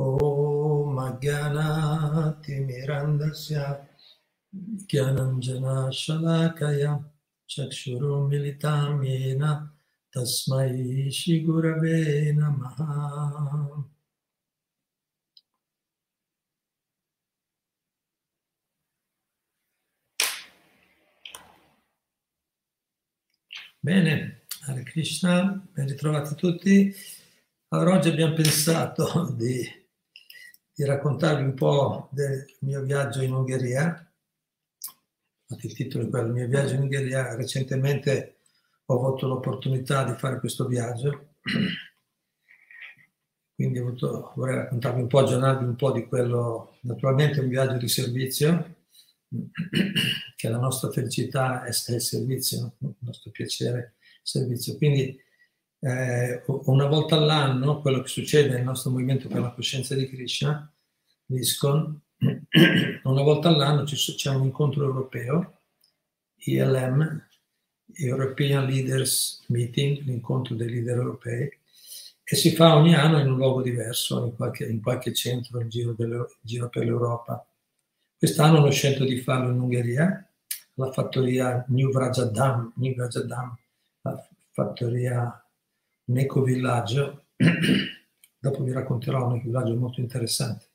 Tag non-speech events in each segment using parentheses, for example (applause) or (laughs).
ॐ अज्ञानातिमिरन्दस्य ज्ञानञ्जनाशलाकया चक्षुरुमिलितां येन तस्मै श्रीगुरवे नमः Bene, Hare Krishna, ben ritrovati tutti. Allora, oggi abbiamo pensato (laughs) di, di, raccontarvi un po' del mio viaggio in Ungheria. Il titolo è quello, il mio viaggio in Ungheria. Recentemente ho avuto l'opportunità di fare questo viaggio, quindi avuto, vorrei raccontarvi un po', aggiornarvi un po' di quello, naturalmente un viaggio di servizio, che la nostra felicità è, è il servizio, il nostro piacere è il servizio. Quindi eh, una volta all'anno, quello che succede nel nostro movimento per la coscienza di Krishna, l'ISCON, (clears throat) una volta all'anno c'è un incontro europeo, ILM, European Leaders Meeting, l'incontro dei leader europei, e si fa ogni anno in un luogo diverso, in qualche, in qualche centro in giro, in giro per l'Europa. Quest'anno hanno scelto di farlo in Ungheria, la fattoria New Vrajadam, New Vrajadam la fattoria un ecovillaggio. (clears throat) Dopo vi racconterò un ecovillaggio molto interessante.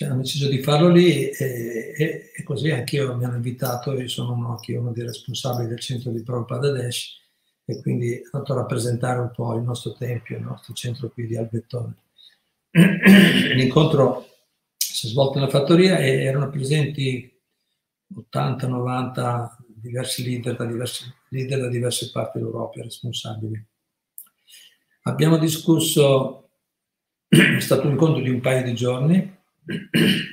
Cioè, hanno deciso di farlo lì e, e, e così anch'io mi hanno invitato, io sono uno, uno dei responsabili del centro di Prabhupada Dash e quindi ho a rappresentare un po' il nostro tempio, il nostro centro qui di Albettone. (clears throat) L'incontro si è svolto nella fattoria e erano presenti 80-90 diversi leader da, diversi, leader da diverse parti d'Europa responsabili. Abbiamo discusso, (clears throat) è stato un incontro di un paio di giorni, in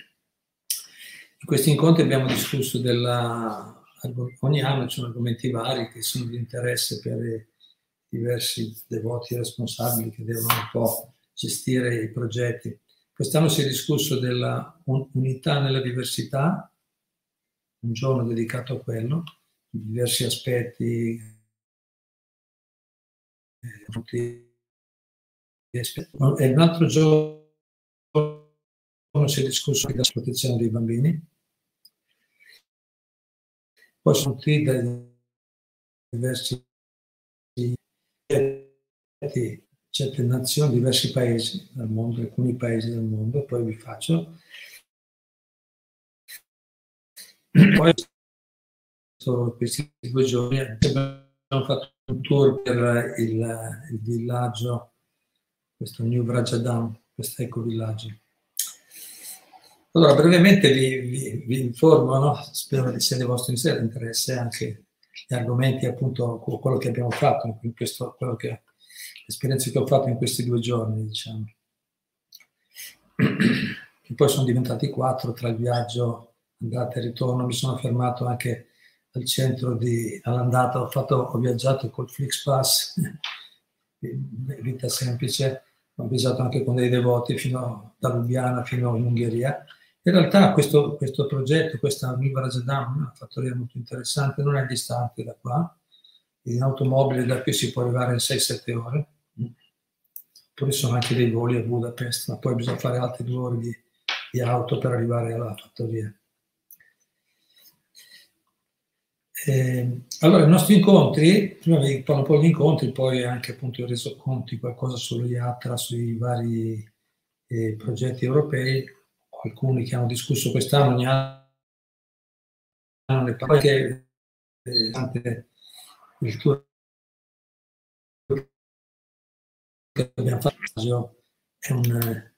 questi incontri abbiamo discusso della, ogni anno ci sono argomenti vari che sono di interesse per i diversi devoti responsabili che devono un po' gestire i progetti. Quest'anno si è discusso della unità nella diversità, un giorno dedicato a quello, diversi aspetti. E un altro giorno si è discusso della protezione dei bambini. Poi sono tutti dai diversi certe nazioni, diversi paesi del mondo, alcuni paesi del mondo, poi vi faccio. Poi questi due giorni abbiamo fatto un tour per il, il villaggio, questo New Vrajadam, questo ecovillaggio. Allora, brevemente vi, vi, vi informo, no? spero che sia di vostro interesse anche gli argomenti, appunto, quello che abbiamo fatto, in questo, che esperienze che ho fatto in questi due giorni, diciamo. (clears throat) Che poi sono diventati quattro tra il viaggio andata e ritorno. Mi sono fermato anche al centro di all'andata, ho, fatto, ho viaggiato col Flixpass, (laughs) vita semplice, ho viaggiato anche con dei devoti fino da Lubiana fino in Ungheria. In realtà questo, questo progetto, questa Viva Rajadam, una fattoria molto interessante, non è distante da qua, in automobile da qui si può arrivare in 6-7 ore. Poi sono anche dei voli a Budapest, ma poi bisogna fare altri due ore di, di auto per arrivare alla fattoria. Eh, allora, i nostri incontri, prima vi parlo un po' di incontri, poi anche appunto ho reso conti qualcosa sugli ATRA, sui vari eh, progetti europei, alcuni che hanno discusso quest'anno, ogni anno ne parlo, che eh, il tour che abbiamo fatto è un,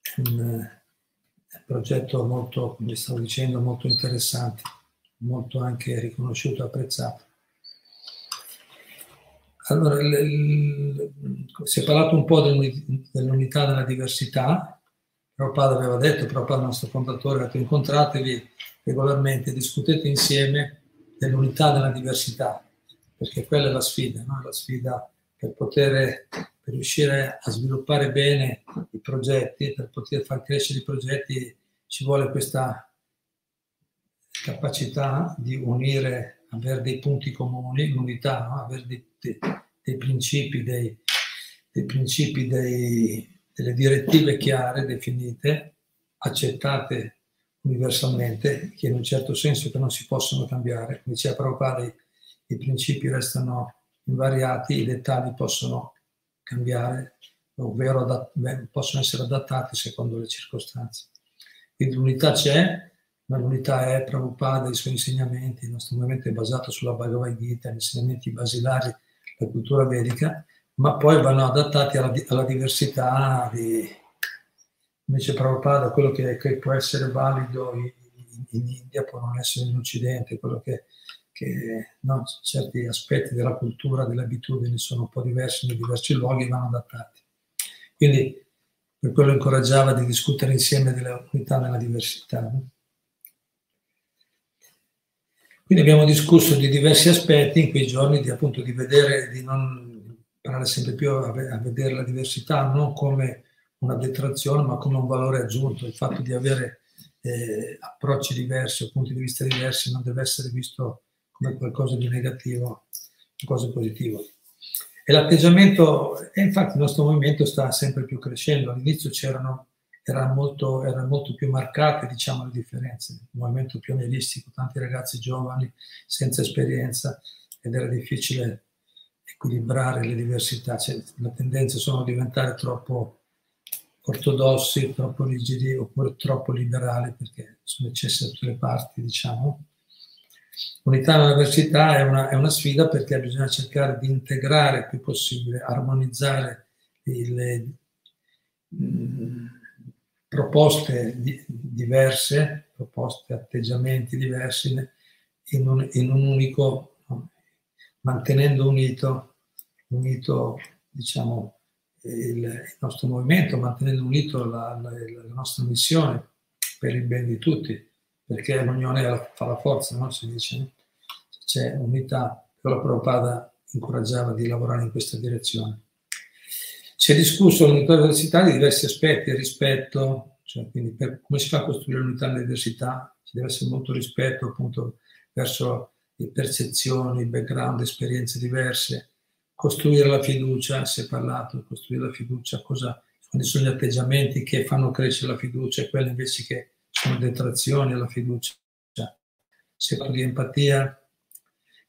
è un progetto molto, come stavo dicendo, molto interessante, molto anche riconosciuto e apprezzato. Allora, si è parlato un po' dell'unità della diversità, Prabhupada aveva detto, Prabhupada, il nostro fondatore, ha detto incontratevi regolarmente, discutete insieme dell'unità della diversità, perché quella è la sfida, no? la sfida per poter per riuscire a sviluppare bene i progetti, per poter far crescere i progetti ci vuole questa capacità di unire, avere dei punti comuni, l'unità, no? avere dei, dei, dei, principi, dei, dei principi dei, delle direttive chiare, definite, accettate universalmente, che in un certo senso non si possono cambiare. Come diceva Prabhupada, i, i principi restano invariati, i dettagli possono cambiare, ovvero adat- possono essere adattati secondo le circostanze. Quindi l'unità c'è, ma l'unità è Prabhupada, i suoi insegnamenti, il nostro movimento è basato sulla Bhagavad Gita, gli insegnamenti basilari della cultura vedica, ma poi vanno adattati alla, alla diversità di, invece Prabhupada, quello che, che, può essere valido in, in, India può non essere in Occidente, quello che, che no, certi aspetti della cultura, delle abitudini sono un po' diversi nei diversi luoghi vanno adattati. Quindi per quello incoraggiava di discutere insieme delle unità nella diversità. No? Quindi abbiamo discusso di diversi aspetti in quei giorni, di, appunto di vedere, di non imparare sempre più a, a vedere la diversità non come una detrazione, ma come un valore aggiunto. Il fatto di avere eh, approcci diversi o punti di vista diversi non deve essere visto come qualcosa di negativo, qualcosa di positivo. E l'atteggiamento, e infatti il nostro movimento sta sempre più crescendo. All'inizio c'erano, erano molto, erano molto più marcate diciamo, le differenze, un movimento pionieristico, tanti ragazzi giovani senza esperienza ed era difficile equilibrare le diversità, cioè, le tendenze sono a diventare troppo ortodossi, troppo rigidi oppure troppo liberali perché sono eccessi da tutte le parti, diciamo. Unità nell'università è una, è una sfida perché bisogna cercare di integrare il più possibile, armonizzare le mh, mm, proposte di, diverse, proposte, atteggiamenti diversi in un, in un unico, mantenendo unito, unito diciamo, il, il, nostro movimento, mantenendo unito la, la, la nostra missione per il bene di tutti perché l'unione fa la forza, no? si dice. No? C'è unità, però la Prabhupada incoraggiava di lavorare in questa direzione. Si è discusso all'università di diversi aspetti, il rispetto, cioè quindi per, come si fa a costruire l'unità nella diversità, ci deve essere molto rispetto appunto verso percezioni, background, esperienze diverse, costruire la fiducia, si è parlato, costruire la fiducia, cosa, quali sono gli atteggiamenti che fanno crescere la fiducia e quelli invece che sono detrazioni alla fiducia. Si è parlato di empatia,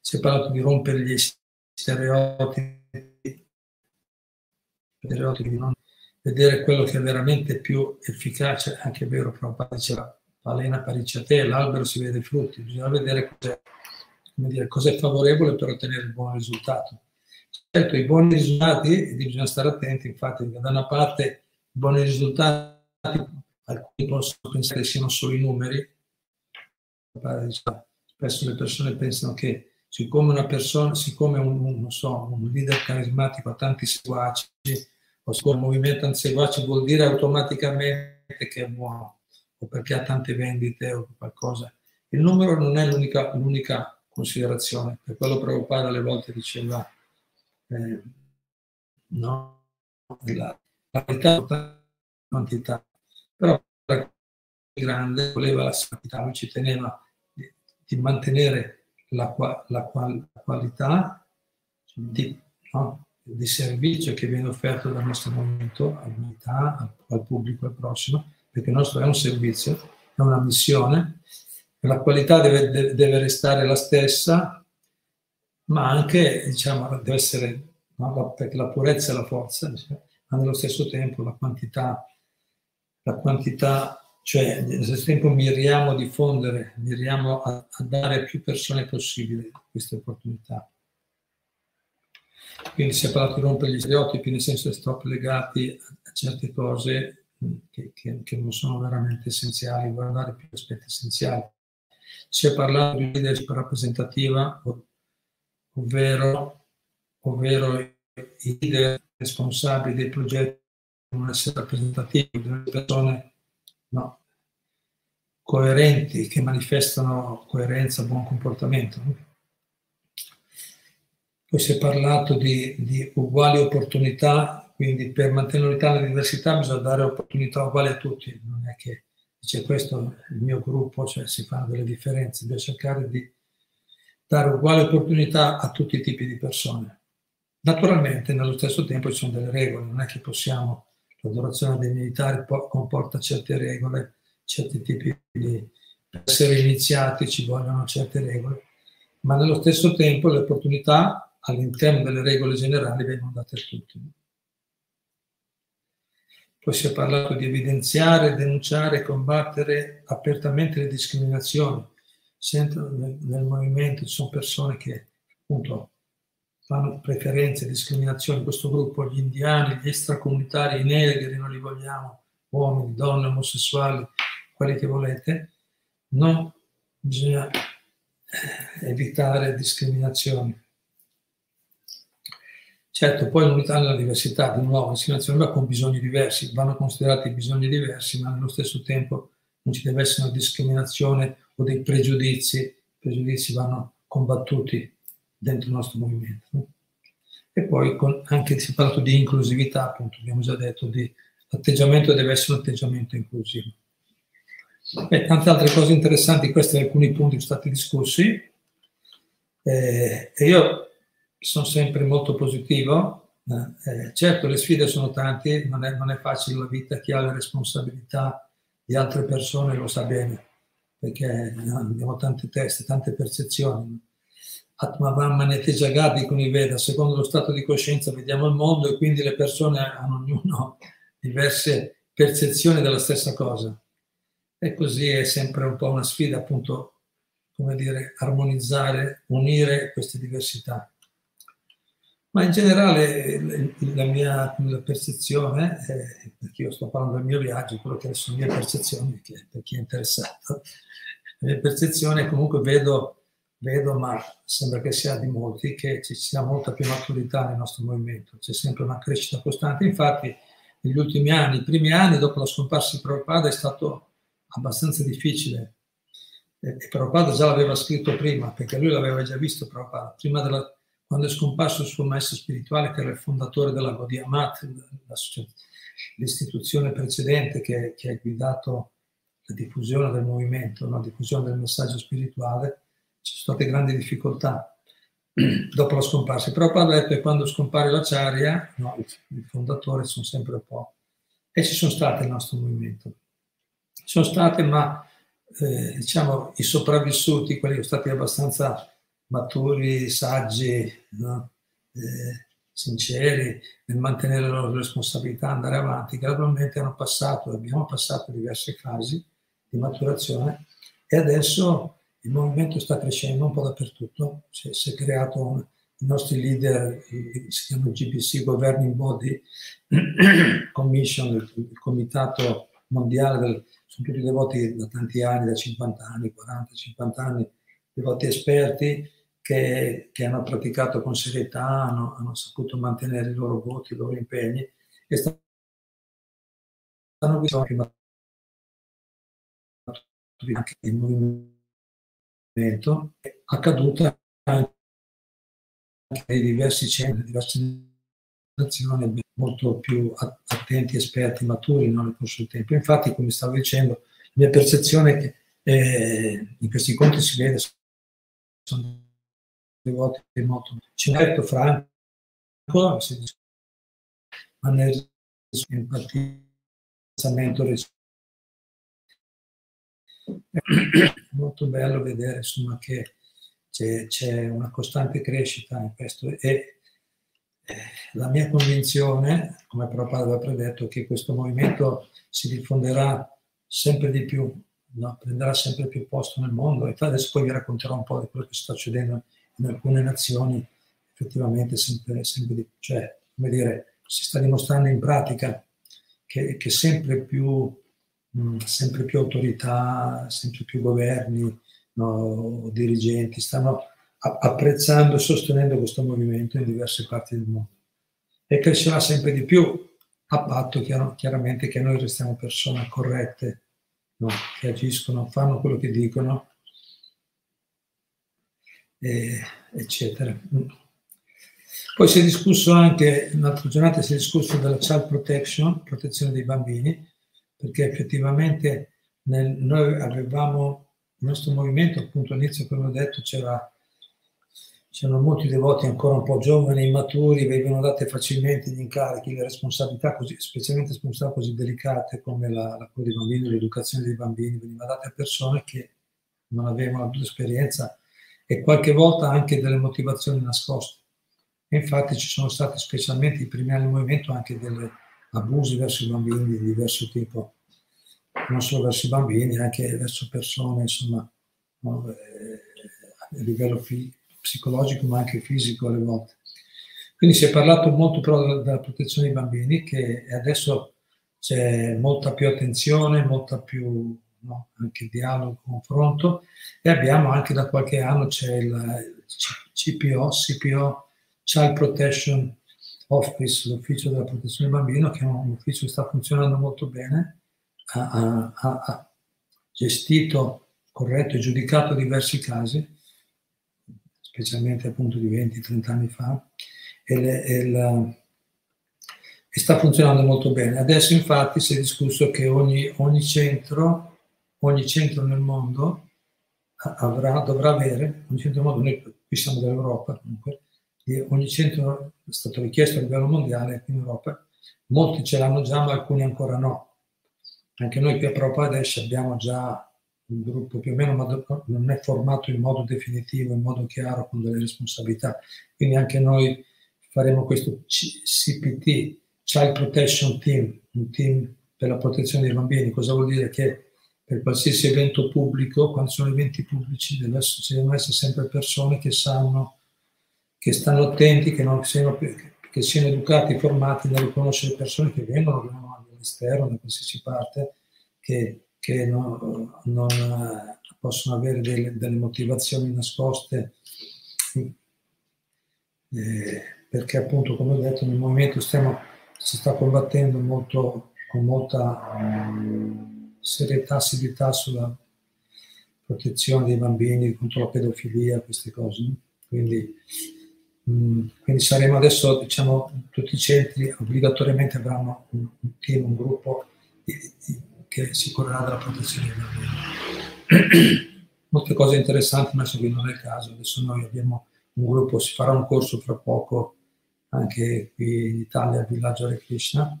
si è parlato di rompere gli stereotipi, stereotipi non vedere quello che è veramente più efficace, anche è vero, Prabhupada diceva, palena paricciate, l'albero si vede i frutti, bisogna vedere cos'è, dire, cos'è favorevole per ottenere il buon risultato. Certo, i buoni risultati, bisogna stare attenti, infatti, da una parte i buoni risultati alcuni possono pensare che siano solo i numeri, spesso le persone pensano che siccome una persona, siccome un, so, un leader carismatico ha tanti seguaci, o siccome un movimento anti-seguaci vuol dire automaticamente che è buono, o perché ha tante vendite o qualcosa. Il numero non è l'unica, l'unica considerazione, per quello Prabhupada alle volte diceva eh, no, la, la la quantità. Però grande voleva la santità, lui ci teneva di, mantenere la, la, la, qualità di, no, di, servizio che viene offerto dal nostro movimento all'unità, al, al, pubblico, al prossimo, perché il nostro è un servizio, è una missione, la qualità deve, deve, restare la stessa, ma anche, diciamo, deve essere, no, perché la purezza è la forza, ma nello stesso tempo la quantità la quantità, cioè allo stesso tempo miriamo a diffondere, miriamo a, a dare a più persone possibile queste opportunità. Quindi si è parlato di rompere gli stereotipi, nel senso di troppo legati a certe cose che, che, che, non sono veramente essenziali, guardare più aspetti essenziali. Si è parlato di leadership rappresentativa, ovvero, ovvero i leader responsabili dei progetti devono essere rappresentativi, delle persone no, coerenti, che manifestano coerenza, buon comportamento. Poi si è parlato di, di uguali opportunità, quindi per mantenere l'unità nella diversità bisogna dare opportunità uguali a tutti, non è che dice questo è il mio gruppo, cioè si fanno delle differenze, bisogna cercare di dare uguali opportunità a tutti i tipi di persone. Naturalmente nello stesso tempo ci sono delle regole, non è che possiamo l'adorazione dei militari comporta certe regole, certi tipi di... Per essere iniziati ci vogliono certe regole, ma nello stesso tempo le opportunità all'interno delle regole generali vengono date a tutti. Poi si è parlato di evidenziare, denunciare e combattere apertamente le discriminazioni. Nel, nel movimento ci sono persone che appunto fanno preferenze, discriminazioni in questo gruppo, gli indiani, gli extracomunitari, i negri, non li vogliamo, uomini, donne, omosessuali, quelli che volete, no, bisogna eh, evitare discriminazioni. Certo, poi l'unità nella diversità, di nuovo, discriminazione va con bisogni diversi, vanno considerati bisogni diversi, ma nello stesso tempo non ci deve essere una discriminazione o dei pregiudizi, i pregiudizi vanno combattuti dentro il nostro movimento. No? E poi con, anche si è parlato di inclusività, appunto, abbiamo già detto, di, l'atteggiamento deve essere un atteggiamento inclusivo. E tante altre cose interessanti, questi sono alcuni punti che sono stati discussi. Eh, e io sono sempre molto positivo. Eh, eh, certo, le sfide sono tante, non è, non è, facile la vita, chi ha le responsabilità di altre persone lo sa bene, perché abbiamo tante teste, tante percezioni. Atmavam Neteja Gadi con i Veda, secondo lo stato di coscienza vediamo il mondo e quindi le persone hanno ognuno diverse percezioni della stessa cosa. E così è sempre un po' una sfida, appunto, come dire, armonizzare, unire queste diversità. Ma in generale la mia la percezione, eh, perché io sto parlando del mio viaggio, quello che sono le mie percezioni, che per chi è interessato, la mia percezione comunque vedo, vedo, ma sembra che sia di molti, che ci sia molta più maturità nel nostro movimento, c'è sempre una crescita costante. Infatti negli ultimi anni, i primi anni dopo la scomparsa di Prabhupada è stato abbastanza difficile. E Prabhupada già l'aveva scritto prima, perché lui l'aveva già visto Prabhupada, prima della quando è scomparso il suo maestro spirituale, che era il fondatore della Gaudiya Mat, l'istituzione precedente che, che, ha guidato la diffusione del movimento, la diffusione del messaggio spirituale, ci sono state grandi difficoltà (clears throat) dopo la scomparsa. Però ha detto che quando scompare l'acciaria, no, il fondatore sono sempre un po'... E ci sono state il nostro movimento. Ci sono state, ma eh, diciamo i sopravvissuti, quelli che sono stati abbastanza maturi, saggi, no? eh, sinceri nel mantenere le loro responsabilità, andare avanti, gradualmente hanno passato, abbiamo passato diverse fasi di maturazione e adesso il movimento sta crescendo un po' dappertutto, si, si è creato un, i nostri leader, si chiama GPC, Governing Body (clears throat) Commission, il comitato mondiale, del, sono tutti devoti da tanti anni, da 50 anni, 40, 50 anni, devoti esperti, che, che, hanno praticato con serietà, hanno, hanno, saputo mantenere i loro voti, i loro impegni e stanno bisogno anche il movimento accaduta anche nei diversi centri, diverse nazioni molto più attenti, esperti, maturi nel corso del tempo. Infatti, come stavo dicendo, la mia percezione è che eh, in questi conti si vede sono volte molto certo Franco ma nel impattamento (coughs) molto bello vedere insomma che c'è, c'è, una costante crescita in questo e eh, la mia convinzione, come proprio aveva predetto, è che questo movimento si diffonderà sempre di più, no? prenderà sempre più posto nel mondo e adesso poi vi racconterò un po' di quello che sta succedendo in alcune nazioni effettivamente sempre, sempre di, cioè, come dire, si sta dimostrando in pratica che, che sempre, più, mh, sempre più autorità, sempre più governi, no, dirigenti stanno apprezzando e sostenendo questo movimento in diverse parti del mondo. E crescerà sempre di più, a patto chiaro, chiaramente che noi restiamo persone corrette, no? che agiscono, fanno quello che dicono eh, eccetera. Poi si è discusso anche, un'altra giornata si è discusso della child protection, protezione dei bambini, perché effettivamente nel, noi avevamo, il nostro movimento, appunto all'inizio, come ho detto, c'era c'erano molti devoti ancora un po' giovani, immaturi, venivano date facilmente gli incarichi, le responsabilità, così, specialmente responsabilità così delicate come la, la cura dei bambini, l'educazione dei bambini, veniva date a persone che non avevano avuto esperienza e qualche volta anche delle motivazioni nascoste. Infatti ci sono stati specialmente i primi anni del movimento anche degli abusi verso i bambini di diverso tipo, non solo verso i bambini, anche verso persone, insomma, no, eh, a livello fi- psicologico ma anche fisico alle volte. Quindi si è parlato molto però della, della protezione dei bambini, che adesso c'è molta più attenzione, molta più no? anche dialogo, confronto e abbiamo anche da qualche anno c'è il CPO, CPO, Child Protection Office, l'ufficio della protezione del bambino, che è un ufficio che sta funzionando molto bene, ha, ha, ha gestito, corretto e giudicato diversi casi, specialmente appunto di 20-30 anni fa, e, le, e, la, e, sta funzionando molto bene. Adesso infatti si è discusso che ogni, ogni centro ogni centro nel mondo avrà, dovrà avere, ogni centro nel mondo, noi qui siamo dell'Europa comunque, ogni centro è stato richiesto a livello mondiale in Europa, molti ce l'hanno già ma alcuni ancora no. Anche noi qui a adesso abbiamo già un gruppo più o meno, ma non è formato in modo definitivo, in modo chiaro, con delle responsabilità. Quindi anche noi faremo questo CPT, Child Protection Team, un team per la protezione dei bambini. Cosa vuol dire? Che per qualsiasi evento pubblico, quando sono eventi pubblici, ci devono essere sempre persone che sanno, che stanno attenti, che, non siano, che siano educati, formati nel riconoscere persone che vengono, dall'esterno, da qualsiasi parte, che, che no, non eh, possono avere delle, delle motivazioni nascoste, eh, perché appunto, come ho detto, nel movimento stiamo, si sta combattendo molto, con molta... Um, serietà, serietà sulla protezione dei bambini contro la pedofilia, queste cose. Quindi, mh, mm, quindi saremo adesso, diciamo, tutti i centri obbligatoriamente avranno un, un team, un gruppo di, di, che si curerà della protezione dei bambini. (clears throat) Molte cose interessanti, ma qui non è il caso. Adesso noi abbiamo un gruppo, si farà un corso fra poco anche qui in Italia al villaggio Hare Krishna a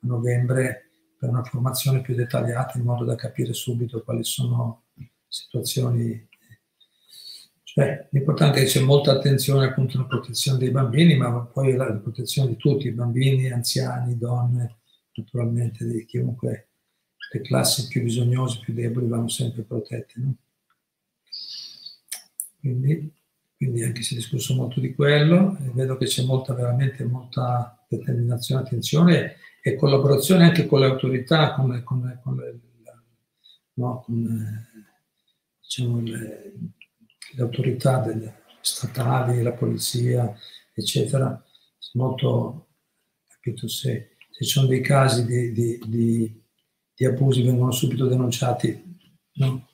novembre per una formazione più dettagliata in modo da capire subito quali sono situazioni. Cioè, l'importante è che c'è molta attenzione appunto alla protezione dei bambini, ma poi la protezione di tutti, bambini, anziani, donne, naturalmente di chiunque, le classi più bisognose, più deboli vanno sempre protette. No? Quindi, quindi anche si è discusso molto di quello e vedo che c'è molta, veramente molta determinazione, attenzione e collaborazione anche con le autorità, con, con, con, le, no, con diciamo, le, le, autorità delle, statali, la polizia, eccetera. Molto, capito, se, se ci sono dei casi di, di, di, di abusi vengono subito denunciati, no?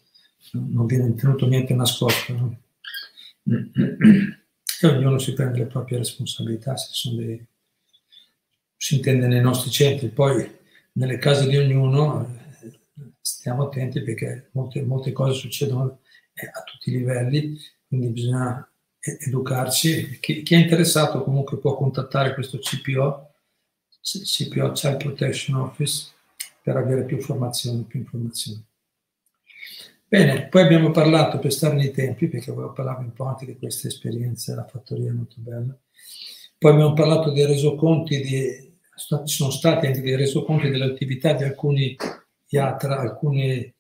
non viene tenuto niente nascosto. No? E ognuno si prende le proprie responsabilità, se sono dei si intende nei nostri centri, poi nelle case di ognuno eh, stiamo attenti perché molte, molte cose succedono eh, a tutti i livelli, quindi bisogna educarci. Chi, chi, è interessato comunque può contattare questo CPO, CPO Child Protection Office, per avere più informazioni. Più informazioni. Bene, poi abbiamo parlato per stare nei tempi, perché volevo parlare un po' anche di questa esperienza, la fattoria è molto bella. Poi abbiamo parlato dei resoconti di ci sono stati anche dei resoconti delle attività di alcuni IATRA, alcune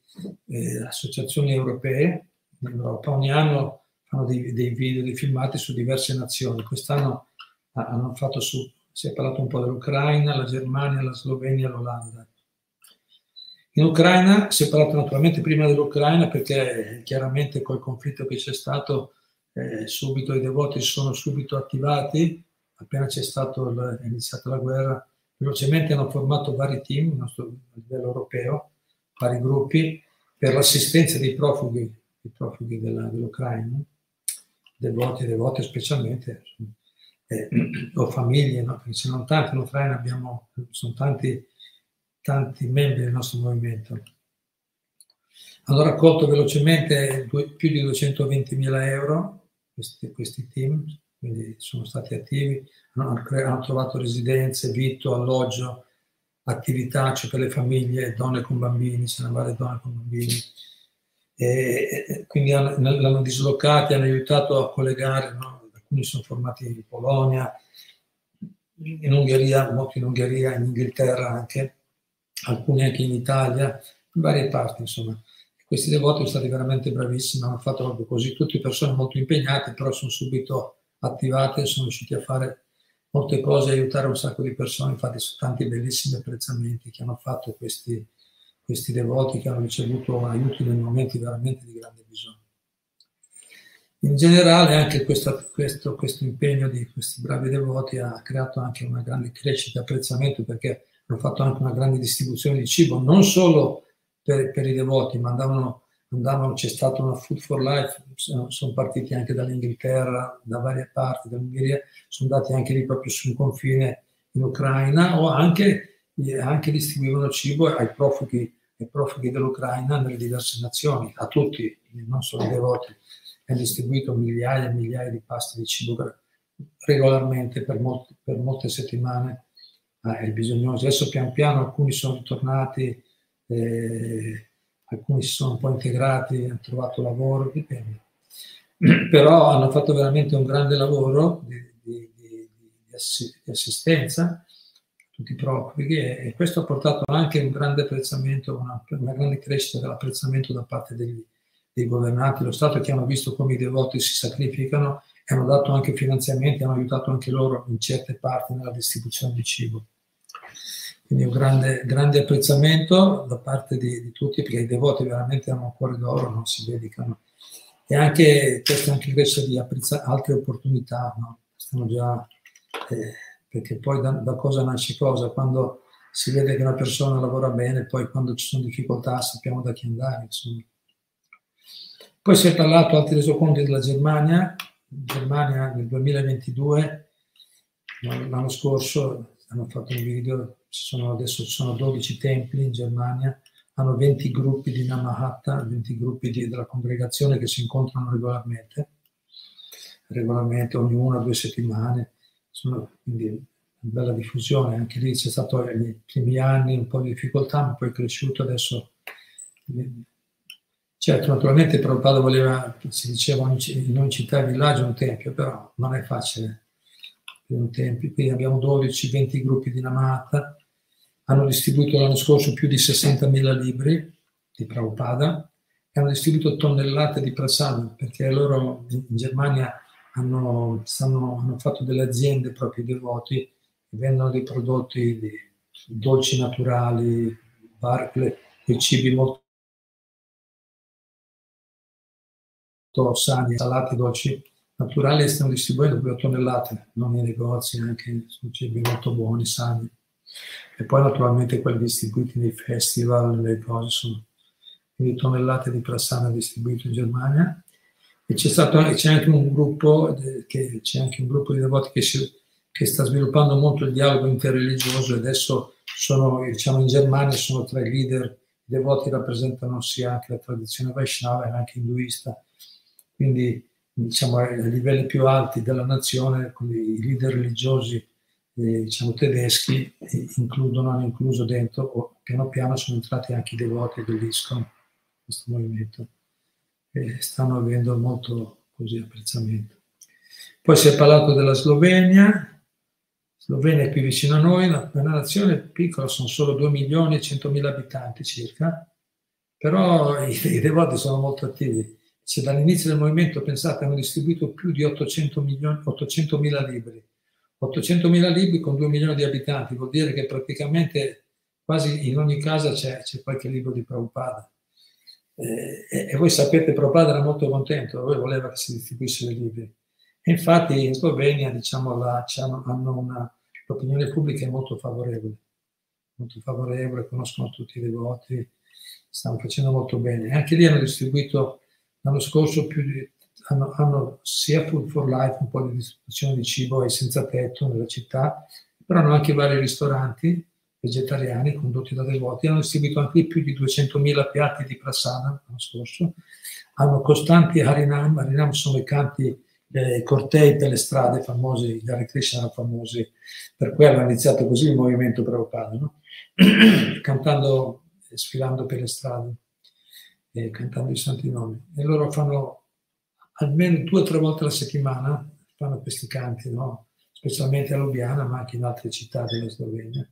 eh, associazioni europee in Europa. Ogni anno fanno dei, dei, video, dei filmati su diverse nazioni. Quest'anno hanno fatto su, si è parlato un po' dell'Ucraina, la Germania, la Slovenia, l'Olanda. In Ucraina si è parlato naturalmente prima dell'Ucraina perché chiaramente col conflitto che c'è stato eh, subito i devoti si sono subito attivati appena c'è stato il, è iniziata la guerra, velocemente hanno formato vari team nostro, a livello europeo, vari gruppi, per l'assistenza dei profughi, dei profughi della, dell'Ucraina, devoti e devote specialmente, eh, (clears throat) o famiglie, no? perché sono tanti in Ucraina, abbiamo, sono tanti, tanti membri del nostro movimento. Hanno raccolto velocemente due, più di 220.000 euro questi, questi team, quindi sono stati attivi, hanno, hanno trovato residenze, vitto, alloggio, attività, cioè per le famiglie, donne con bambini, ce ne varie donne con bambini. E, quindi hanno, l'hanno dislocati, hanno aiutato a collegare, no? alcuni sono formati in Polonia, in Ungheria, molti in Ungheria, in Inghilterra anche, alcuni anche in Italia, in varie parti insomma. Questi devoti sono stati veramente bravissimi, hanno fatto proprio così, tutte persone molto impegnate, però sono subito attivate e sono riusciti a fare molte cose, aiutare un sacco di persone, infatti sono tanti bellissimi apprezzamenti che hanno fatto questi, questi devoti che hanno ricevuto aiuti nei momenti veramente di grande bisogno. In generale anche questo, questo, questo impegno di questi bravi devoti ha creato anche una grande crescita e apprezzamento perché hanno fatto anche una grande distribuzione di cibo, non solo per, per i devoti, ma andavano, andavano, c'è stata una Food for Life, sono, partiti anche dall'Inghilterra, da varie parti dall'Ungheria, sono andati anche lì proprio sul confine in Ucraina o anche, anche distribuivano cibo ai profughi, ai profughi dell'Ucraina nelle diverse nazioni, a tutti, non solo ai devoti. Hanno distribuito migliaia e migliaia di pasti di cibo regolarmente per molte, per molte settimane ai bisognosi. Adesso pian piano alcuni sono ritornati eh, alcuni si sono un po' integrati, hanno trovato lavoro, dipende. (clears throat) Però hanno fatto veramente un grande lavoro di, di, di, di assistenza tutti i profughi e, questo ha portato anche un grande apprezzamento, una, una grande crescita dell'apprezzamento da parte degli, dei governanti, lo Stato che hanno visto come i devoti si sacrificano e hanno dato anche finanziamenti, hanno aiutato anche loro in certe parti nella distribuzione di cibo. Quindi un grande, grande apprezzamento da parte di, di, tutti perché i devoti veramente hanno un cuore d'oro, non si dedicano. E anche questo anche invece di apprezzare altre opportunità, no? Stanno già, eh, perché poi da, da, cosa nasce cosa? Quando si vede che una persona lavora bene, poi quando ci sono difficoltà sappiamo da chi andare. Insomma. Poi si è parlato altri resoconti della Germania, Germania nel 2022, l'anno scorso hanno fatto un video sono, adesso ci sono 12 templi in Germania, hanno 20 gruppi di Namahatta, 20 gruppi di, della congregazione che si incontrano regolarmente, regolarmente ogni una o due settimane, sono, quindi bella diffusione, anche lì c'è stato nei primi anni un po' di difficoltà, ma poi è cresciuto adesso. Certo, naturalmente Prabhupada voleva, si diceva in ogni città e villaggio un tempio, però non è facile. Un tempio, qui abbiamo 12-20 gruppi di Namata, hanno distribuito l'anno scorso più di 60.000 libri di Prabhupada e hanno distribuito tonnellate di prasad perché loro in Germania hanno, stanno, hanno fatto delle aziende proprio devoti e vendono dei prodotti di dolci naturali, barcle, dei cibi molto sani, salati, dolci naturali, stiamo distribuendo due tonnellate, non nei negozi, anche sono cibi molto buoni, sani. E poi naturalmente quelli distribuiti nei festival, le cose sono quindi tonnellate di prassana distribuite in Germania. E c'è, stato, c'è anche un gruppo, che, c'è anche un gruppo di devoti che, si, che sta sviluppando molto il dialogo interreligioso e adesso sono, diciamo, in Germania sono tra i leader, i devoti rappresentano sia anche la tradizione Vaishnava e anche induista, quindi diciamo, ai livelli più alti della nazione, i leader religiosi eh, diciamo, tedeschi includono, hanno incluso dentro, o piano piano sono entrati anche i devoti dell'ISCON, questo movimento, e stanno avendo molto così apprezzamento. Poi si è parlato della Slovenia, Slovenia è qui vicino a noi, una, nazione piccola, sono solo 2 milioni e 100 mila abitanti circa, però i, i devoti sono molto attivi. Se dall'inizio del movimento, pensate, hanno distribuito più di 800 milioni, 800 mila libri, 800.000 libri con 2 milioni di abitanti, vuol dire che praticamente quasi in ogni casa c'è, c'è qualche libro di Prabhupada. Eh, e, e, voi sapete, Prabhupada era molto contento, lui voleva che si distribuissero i libri. E infatti in Slovenia, diciamo, la, hanno una, l'opinione pubblica è molto favorevole, molto favorevole, conoscono tutti i devoti, stanno facendo molto bene. Anche lì hanno distribuito l'anno scorso più di hanno, hanno, sia Food for Life, un po' di distribuzione di cibo ai senza tetto nella città, però hanno anche vari ristoranti vegetariani condotti da devoti, hanno distribuito anche più di 200.000 piatti di prasada l'anno scorso, hanno costanti harinam, harinam sono i canti, eh, cortei per le strade famosi, gli Hare Krishna famosi, per quello ha iniziato così il movimento Prabhupada, no? (clears throat) cantando, sfilando per le strade, eh, cantando i santi nomi. E loro fanno almeno due o tre volte alla settimana, fanno questi canti, no? specialmente a Lubiana, ma anche in altre città della Slovenia.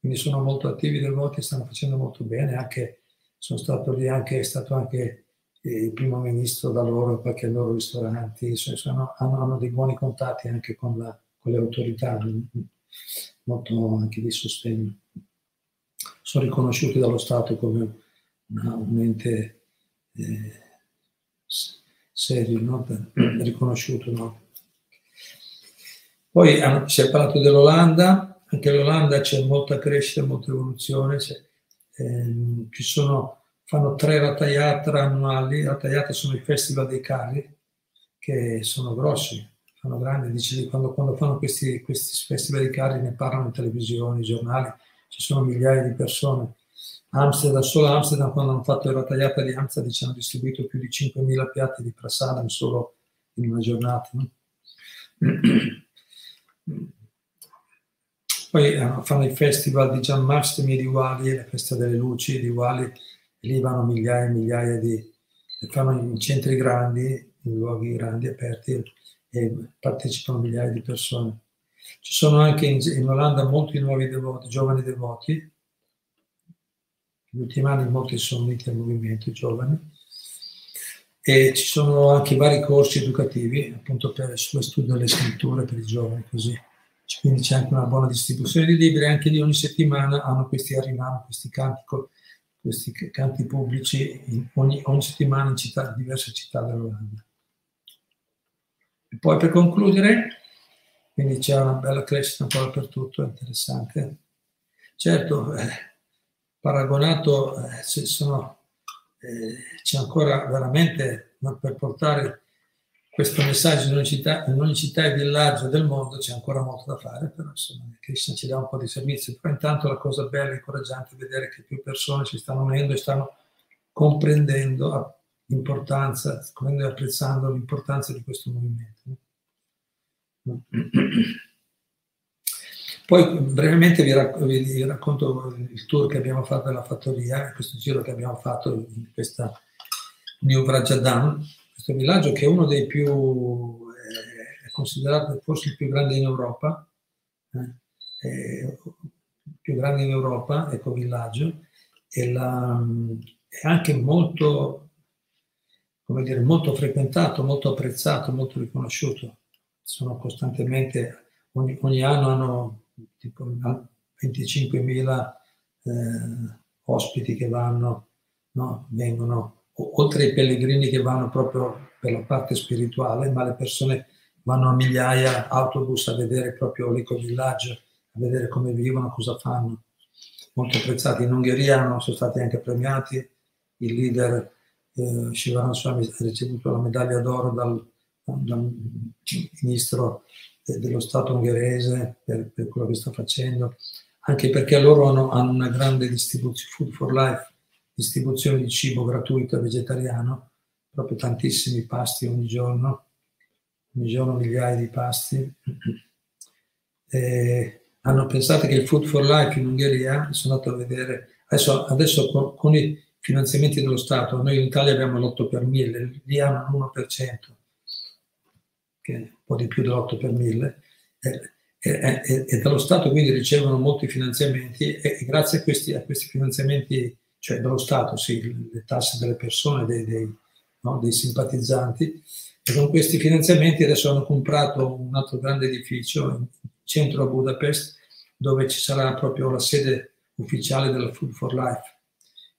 Quindi sono molto attivi devoti, stanno facendo molto bene, anche, sono stato lì anche, è stato anche il primo ministro da loro in qualche loro ristoranti, sono, hanno, hanno, dei buoni contatti anche con, la, con le autorità, molto anche di sostegno. Sono riconosciuti dallo Stato come un ente eh, serio, no? (clears throat) riconosciuto. No? Poi hanno, si è parlato dell'Olanda, anche l'Olanda c'è molta crescita, molta evoluzione, ehm, ci sono fanno tre Ratayatra annuali, Ratayatra sono i festival dei carri, che sono grossi, sono grandi, dice, quando, quando fanno questi, questi festival dei carri ne parlano in televisione, in giornali, ci sono migliaia di persone. Amsterdam, solo Amsterdam, quando hanno fatto il Ratayatra di Amsterdam, ci hanno distribuito più di 5.000 piatti di prasadam solo in una giornata. No? (clears throat) Poi eh, fanno i festival di Giammastami di Wali, la festa delle luci di Wali, lì vanno migliaia e migliaia di, fanno in centri grandi, in luoghi grandi, aperti, e partecipano migliaia di persone. Ci sono anche in, in Olanda molti nuovi devoti, giovani devoti, negli ultimi anni molti sono uniti al movimento, giovani, e ci sono anche vari corsi educativi, appunto per, sullo studio delle scritture per i giovani, così. Quindi c'è anche una buona distribuzione di libri, anche lì ogni settimana hanno questi harinam, questi canti questi canti pubblici ogni, ogni, settimana in città, diverse città dell'Olanda. E poi per concludere, quindi c'è una bella crescita un po' dappertutto, interessante. Certo, eh, paragonato, eh, sono, eh, c'è ancora veramente per portare questo messaggio in ogni, città, in ogni città e villaggio del mondo c'è ancora molto da fare, però insomma Krishna ci dà un po' di servizio. Però intanto la cosa bella e incoraggiante è vedere che più persone si stanno unendo e stanno comprendendo l'importanza, comprendendo e apprezzando l'importanza di questo movimento. (clears throat) Poi brevemente vi, rac- vi, racconto il tour che abbiamo fatto nella fattoria, questo giro che abbiamo fatto in questa New Vrajadam, questo villaggio che è uno dei più, eh, è considerato forse il più grande in Europa, eh, il più grande in Europa, ecovillaggio, e la, è anche molto, come dire, molto frequentato, molto apprezzato, molto riconosciuto. Sono costantemente, ogni, ogni anno hanno tipo 25.000 eh, ospiti che vanno, no? vengono oltre ai pellegrini che vanno proprio per la parte spirituale, ma le persone vanno a migliaia autobus a vedere proprio l'ecovillaggio, a vedere come vivono, cosa fanno. Molto apprezzati. In Ungheria sono stati anche premiati, il leader eh, Shivaran Swami ha ricevuto la medaglia d'oro dal, dal ministro dello Stato ungherese per, per, quello che sta facendo, anche perché loro hanno, hanno una grande distribuzione, Food for Life, distribuzione di cibo gratuito vegetariano, proprio tantissimi pasti ogni giorno, ogni giorno migliaia di pasti. E hanno pensato che il Food for Life in Ungheria, sono andato a vedere, adesso, adesso con, con, i finanziamenti dello Stato, noi in Italia abbiamo l'8 per 1000, lì hanno l'1%, che è un po' di più dell'8 per 1000, e, e, e, e dallo Stato quindi ricevono molti finanziamenti e, grazie a questi, a questi finanziamenti cioè dallo Stato, sì, le tasse delle persone, dei, dei, no, dei simpatizzanti, e con questi finanziamenti adesso hanno comprato un altro grande edificio in centro a Budapest, dove ci sarà proprio la sede ufficiale della Food for Life.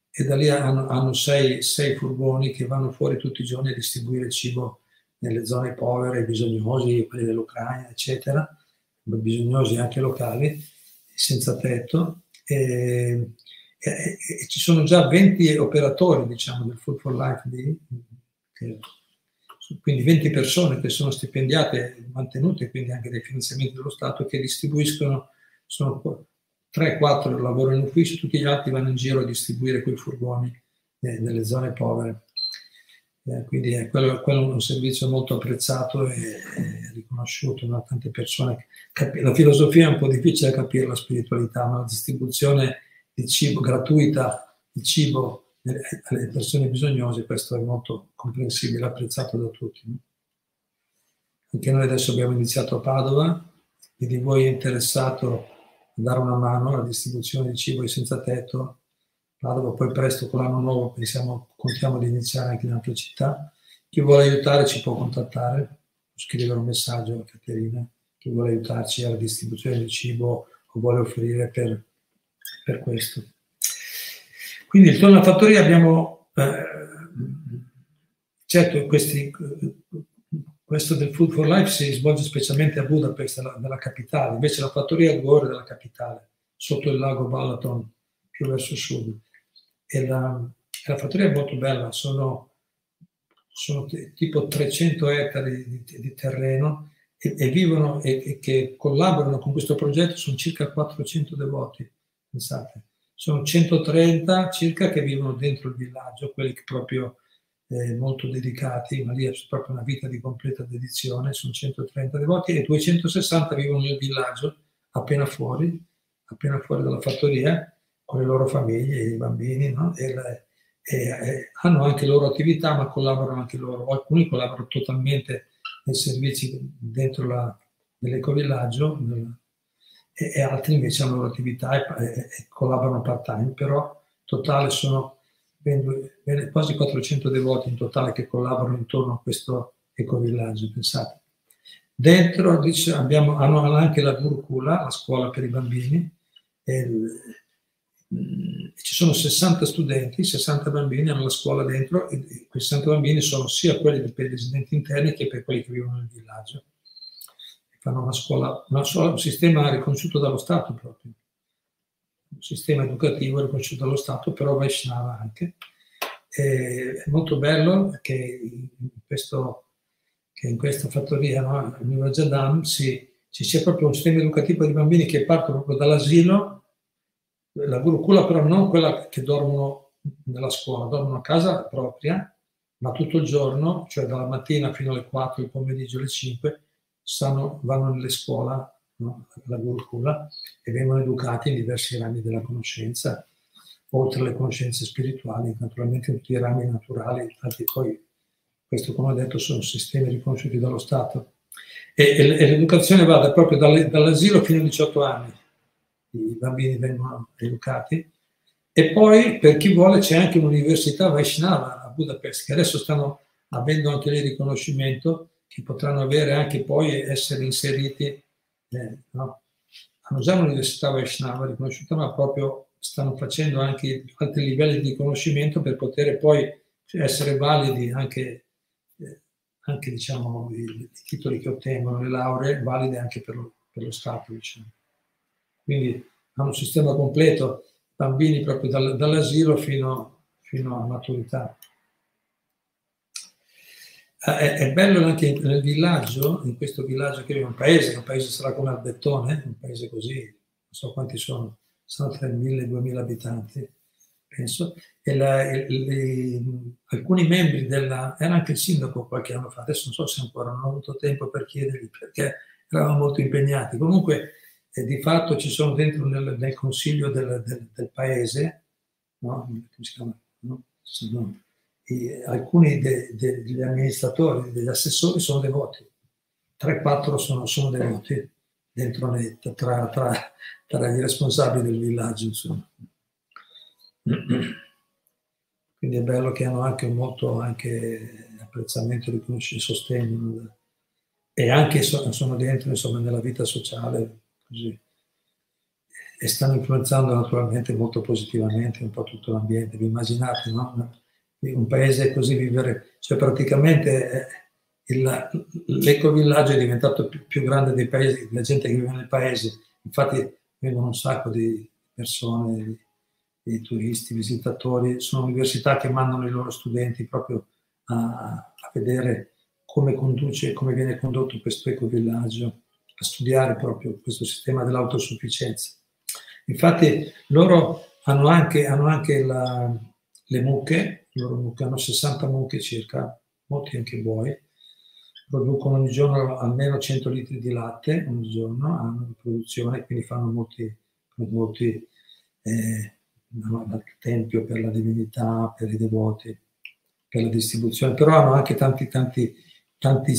E da lì hanno, hanno sei, sei furgoni che vanno fuori tutti i giorni a distribuire cibo nelle zone povere, bisognosi, quelli dell'Ucraina, eccetera, bisognosi anche locali, senza tetto. E, e, e ci sono già 20 operatori, diciamo, del Food for Life, di, che, quindi 20 persone che sono stipendiate, mantenute, quindi anche dai finanziamenti dello Stato, che distribuiscono, sono 3-4 lavorano in ufficio, tutti gli altri vanno in giro a distribuire quei furgoni eh, nelle zone povere. Eh, quindi è quello, quello, un servizio molto apprezzato e, e riconosciuto da tante persone. La filosofia è un po' difficile da capire, la spiritualità, ma la distribuzione di cibo gratuita, di cibo alle persone bisognose, questo è molto comprensibile, apprezzato da tutti. No? Anche noi adesso abbiamo iniziato a Padova, chi di voi è interessato a dare una mano alla distribuzione di cibo ai senza tetto, Padova poi presto con l'anno nuovo pensiamo, contiamo di iniziare anche in altre città. Chi vuole aiutare ci può contattare, scrivere un messaggio a Caterina, chi vuole aiutarci alla distribuzione di cibo o vuole offrire per, per questo. Quindi intorno alla fattoria abbiamo, eh, certo questi, questo del Food for Life si svolge specialmente a Budapest, nella capitale, invece la fattoria Gore della capitale, sotto il lago Balaton, più verso sud e la, la fattoria è molto bella, sono, sono t- tipo 300 ettari di, di terreno e, e vivono e, e, che collaborano con questo progetto sono circa 400 devoti, pensate. Sono 130 circa che vivono dentro il villaggio, quelli che proprio eh, molto dedicati, ma lì è proprio una vita di completa dedizione, sono 130 devoti e 260 vivono nel villaggio appena fuori, appena fuori dalla fattoria con le loro famiglie, i bambini, no? e, e, hanno anche loro attività, ma collaborano anche loro. Alcuni collaborano totalmente nei servizi dentro la, l'ecovillaggio e, e, altri invece hanno loro attività e, e collaborano part-time, però totale sono quasi 400 devoti in totale che collaborano intorno a questo ecovillaggio, pensate. Dentro dice, abbiamo, hanno anche la Gurukula, la scuola per i bambini, e ci sono 60 studenti, 60 bambini hanno la scuola dentro e quei 60 bambini sono sia quelli per i residenti interni che per quelli che vivono nel villaggio. Fanno una scuola, una scuola, un sistema riconosciuto dallo Stato proprio, un sistema educativo riconosciuto dallo Stato, però Vaishnava anche. E è molto bello che in, questo, che in questa fattoria, no, a Nurajadam, ci sia proprio un sistema educativo di bambini che partono proprio dall'asilo la gurukula però non quella che dormono nella scuola, dormono a casa propria, ma tutto il giorno, cioè dalla mattina fino alle 4, il pomeriggio alle 5, stanno, vanno nelle scuole, no? la gurukula, e vengono educati in diversi rami della conoscenza, oltre alle conoscenze spirituali, naturalmente tutti i rami naturali, infatti poi, questo come ho detto, sono sistemi riconosciuti dallo Stato. E, e, l'educazione va proprio dall'asilo fino a 18 anni i bambini vengono educati. E poi per chi vuole c'è anche un'università Vaishnava a Budapest, che adesso stanno avendo anche lì riconoscimento, che potranno avere anche poi essere inseriti. Eh, no? Hanno già un'università Vaishnava riconosciuta, ma proprio stanno facendo anche altri livelli di riconoscimento per poter poi essere validi anche, eh, anche diciamo, i, i, titoli che ottengono, le lauree valide anche per lo, per lo Stato. Diciamo quindi ha un sistema completo, bambini proprio dal, dall'asilo fino, fino a maturità. Eh, è, è, bello anche nel villaggio, in questo villaggio che è un paese, un paese sarà come Albettone, un paese così, non so quanti sono, sono 3.000-2.000 abitanti, penso, e la, e, le, alcuni membri della, era anche il sindaco qualche anno fa, adesso non so se ancora non ho avuto tempo per chiedergli perché eravamo molto impegnati, comunque e di fatto ci sono dentro nel, nel consiglio del, del, del paese, no? no? Sono, alcuni de, de, degli amministratori, degli assessori sono devoti, 3-4 sono, sono devoti dentro tra, tra, tra, i responsabili del villaggio. Insomma. (clears throat) Quindi è bello che hanno anche molto anche apprezzamento, riconoscimento, sostegno e anche sono dentro insomma, nella vita sociale così. E stanno influenzando naturalmente molto positivamente un po' tutto l'ambiente. Vi immaginate, no? Un paese così vivere, cioè praticamente eh, il, l'ecovillaggio è diventato più, più grande dei paesi, la gente che vive nel paese. Infatti vengono un sacco di persone, di, di turisti, visitatori, sono università che mandano i loro studenti proprio a, a vedere come conduce, come viene condotto questo ecovillaggio a studiare proprio questo sistema dell'autosufficienza. Infatti loro hanno anche, hanno anche la, le mucche, mucche hanno 60 mucche circa, molti anche buoi, producono ogni giorno almeno 100 litri di latte ogni giorno, hanno di produzione, quindi fanno molti, molti eh, dal tempio per la divinità, per i devoti, per la distribuzione, però hanno anche tanti, tanti, tanti,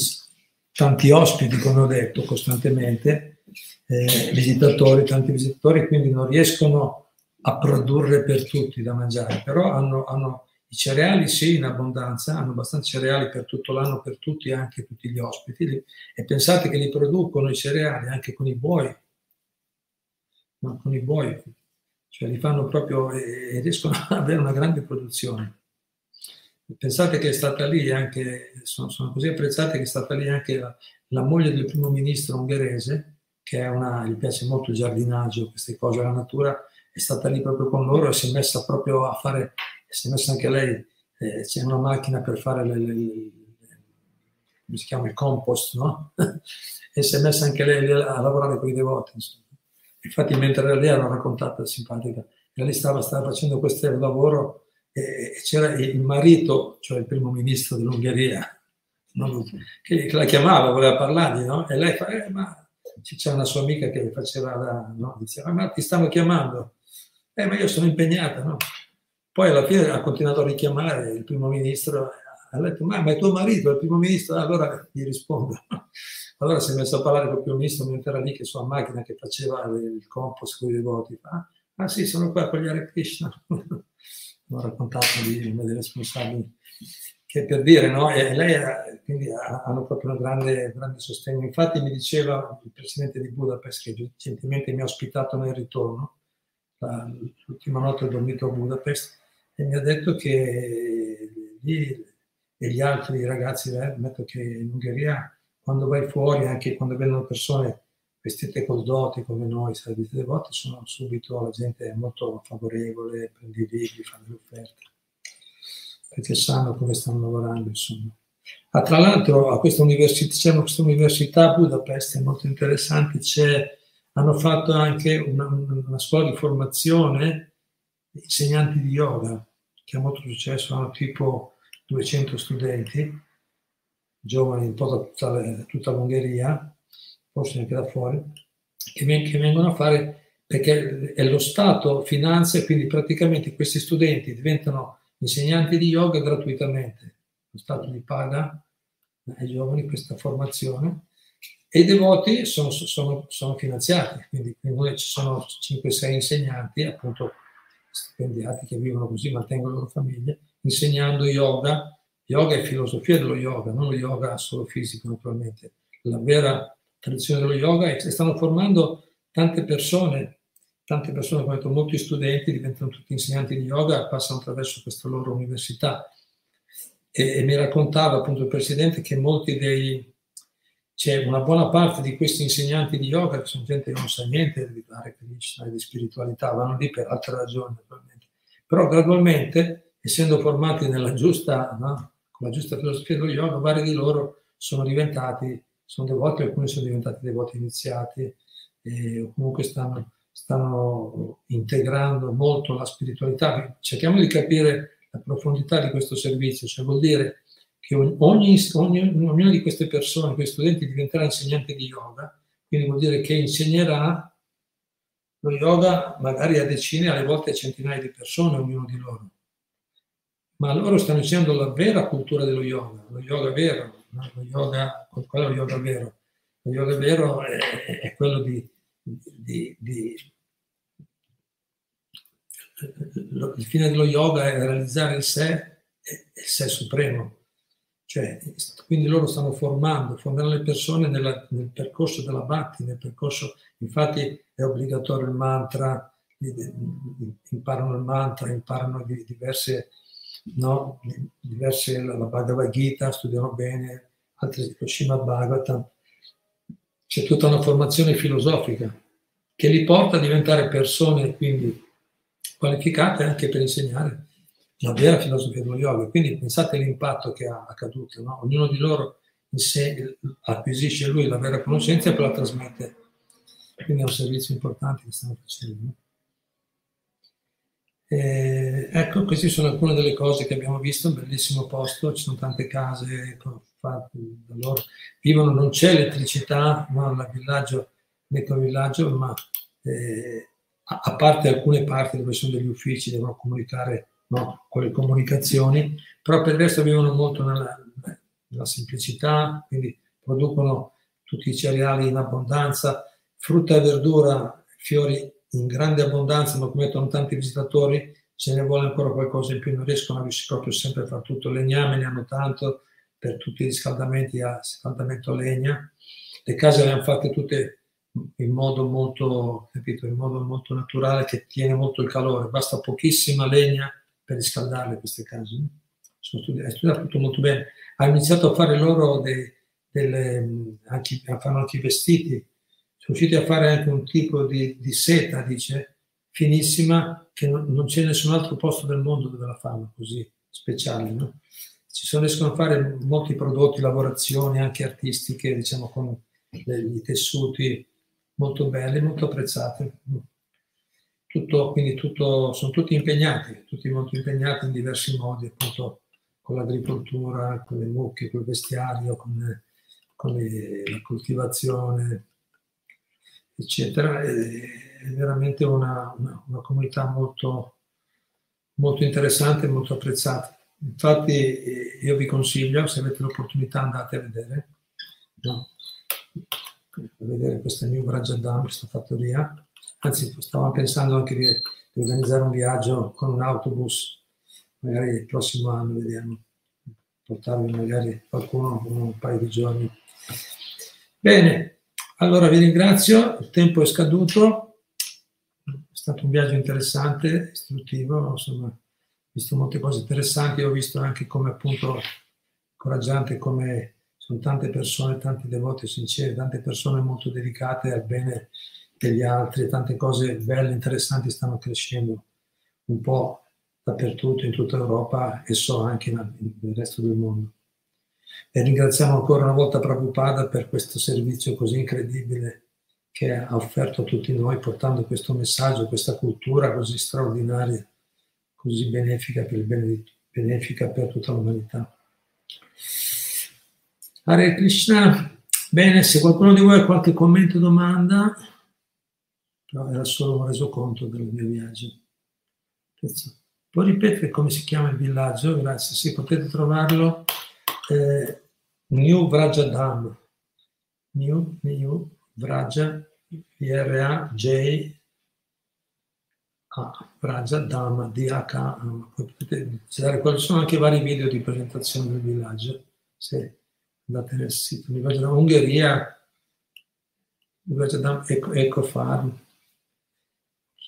tanti ospiti, come ho detto, costantemente, eh, visitatori, tanti visitatori, quindi non riescono a produrre per tutti da mangiare, però hanno, hanno i cereali sì in abbondanza, hanno abbastanza cereali per tutto l'anno, per tutti, anche tutti gli ospiti, e pensate che li producono i cereali anche con i buoi, no, con i buoi, cioè li fanno proprio e, riescono (laughs) ad avere una grande produzione. Pensate che è stata lì anche, sono, sono così apprezzate che è stata lì anche la, la, moglie del primo ministro ungherese, che è una, gli piace molto il giardinaggio, queste cose, la natura, è stata lì proprio con loro e si è messa proprio a fare, si è messa anche lei, eh, c'è una macchina per fare le, le, le, come si chiama, il compost, no? (laughs) e si è messa anche lei a lavorare con i devoti. Insomma. Infatti, mentre lei era raccontata simpatica, lei stava, stava facendo questo lavoro e c'era il marito, cioè il primo ministro dell'Ungheria, no? che, la chiamava, voleva parlargli, no? E lei fa, eh, ma c'è una sua amica che faceva la, no? diceva, ma ti stanno chiamando. Eh, ma io sono impegnata, no? Poi alla fine ha continuato a richiamare il primo ministro, ha detto, ma, ma è tuo marito, è il primo ministro? Allora gli rispondo. Allora si è messo a parlare con il primo ministro mentre era lì che sua macchina che faceva il compost con i devoti. Ah, ah sì, sono qua con gli Hare Krishna. Ho raccontato di uno dei responsabili. Che per dire, no? E lei ha, quindi hanno proprio un grande, grande sostegno. Infatti mi diceva il presidente di Budapest, che recentemente mi ha ospitato nel ritorno, l'ultima notte ho dormito a Budapest, e mi ha detto che lì e gli altri ragazzi, eh, ammetto che in Ungheria quando vai fuori, anche quando vedono persone vestite col doti come noi, servite devoti, sono subito la gente è molto favorevole, prendi i libri, fanno le offerte, perché sanno come stanno lavorando, insomma. Ah, tra l'altro a questa università, c'è questa università a Budapest, è molto interessante, hanno fatto anche una, una, scuola di formazione insegnanti di yoga, che ha molto successo, hanno tipo 200 studenti, giovani un po' da tutta, tutta l'Ungheria, forse anche da fuori, che, vengono a fare perché è lo Stato finanzia quindi praticamente questi studenti diventano insegnanti di yoga gratuitamente. Lo Stato li paga ai giovani questa formazione e i devoti sono, sono, sono finanziati, quindi, quindi ci sono 5-6 insegnanti, appunto stipendiati che vivono così, mantengono le loro famiglie, insegnando yoga Yoga è filosofia dello yoga, non lo yoga solo fisico naturalmente. La vera tradizione dello yoga che stanno formando tante persone, tante persone, come detto, molti studenti diventano tutti insegnanti di yoga, passano attraverso questa loro università. E, e mi raccontava appunto il presidente che molti dei, c'è una buona parte di questi insegnanti di yoga, che sono gente che non sa niente di Hare Krishna e di spiritualità, vanno lì per altre ragioni naturalmente. Però gradualmente, essendo formati nella giusta no, la giusta filosofia dello yoga, vari di loro sono diventati, sono devoti, alcuni sono diventati devoti iniziati, e comunque stanno, stanno integrando molto la spiritualità. Cerchiamo di capire la profondità di questo servizio, cioè vuol dire che ogni, ogni, ognuna di queste persone, questi studenti diventerà insegnante di yoga, quindi vuol dire che insegnerà lo yoga magari a decine, alle volte a centinaia di persone, ognuno di loro ma loro stanno insegnando la vera cultura dello yoga, lo yoga vero, no? lo yoga, qual è lo yoga vero? Lo yoga vero è, è quello di, di, di, il fine dello yoga è realizzare il sé e il sé supremo. Cioè, quindi loro stanno formando, formano le persone nella, nel percorso della bhakti, nel percorso, infatti è obbligatorio il mantra, imparano il mantra, imparano diverse no? diverse, la, Bhagavad Gita, studiano bene, altri lo Srimad Bhagavatam. C'è tutta una formazione filosofica che li porta a diventare persone quindi qualificate anche per insegnare la vera filosofia dello yoga. Quindi pensate all'impatto che ha accaduto, no? ognuno di loro acquisisce lui la vera conoscenza e poi la trasmette. Quindi è un servizio importante che stanno facendo. No? Eh, ecco, queste sono alcune delle cose che abbiamo visto, un bellissimo posto, ci sono tante case, ecco, loro, vivono, non c'è elettricità, no, il villaggio, l'ecovillaggio, ma eh, a parte alcune parti dove sono degli uffici, devono comunicare no, con le comunicazioni, però per il resto vivono molto nella, nella semplicità, quindi producono tutti i cereali in abbondanza, frutta e verdura, fiori in grande abbondanza, ma come mettono tanti visitatori, ce ne vuole ancora qualcosa in più, non riescono a riuscire proprio sempre a fare tutto. Legname ne hanno tanto per tutti i riscaldamenti a riscaldamento legna. Le case le hanno fatte tutte in modo molto, capito, in modo molto naturale che tiene molto il calore, basta pochissima legna per riscaldarle queste case. Sono hai studiato tutto molto bene. Ha iniziato a fare loro dei, delle, anche, fanno anche i vestiti, sono riusciti a fare anche un tipo di, di seta, dice, finissima, che non, non, c'è nessun altro posto del mondo dove la fanno così, speciale. No? Ci sono, riescono a fare molti prodotti, lavorazioni anche artistiche, diciamo, con i tessuti molto belle, molto apprezzate. Tutto, quindi tutto, sono tutti impegnati, tutti molto impegnati in diversi modi, appunto con l'agricoltura, con le mucche, con il vestiario, con, con le, la coltivazione, eccetera. È, è veramente una, una, una, comunità molto, molto interessante e molto apprezzata. Infatti io vi consiglio, se avete l'opportunità andate a vedere, no? a vedere questa New Brajadam, questa fattoria. Anzi, stavamo pensando anche di, di, organizzare un viaggio con un autobus, magari il prossimo anno, vediamo, portarvi magari qualcuno un paio di giorni. Bene, allora vi ringrazio, il tempo è scaduto, è stato un viaggio interessante, istruttivo, insomma, ho visto molte cose interessanti, ho visto anche come appunto incoraggiante come sono tante persone, tanti devoti sinceri, tante persone molto dedicate al bene degli altri, tante cose belle, interessanti stanno crescendo un po' dappertutto, in tutta Europa e so anche nel resto del mondo. E ringraziamo ancora una volta Prabhupada per questo servizio così incredibile che ha offerto a tutti noi, portando questo messaggio, questa cultura così straordinaria, così benefica per, bene, benefica per tutta l'umanità. Hare Krishna. Bene, se qualcuno di voi ha qualche commento o domanda, però era solo un resoconto del mio viaggio. Puoi ripetere come si chiama il villaggio? Grazie. Sì, potete trovarlo. Eh, New Vrajadam. New, New Vraja, V-R-A-J A, Vrajadam, D-H-A. Potete iniziare, quali sono anche vari video di presentazione del villaggio. Sì andate nel sito, mi faccio da Ungheria, faccio da Eco, Ecofarm,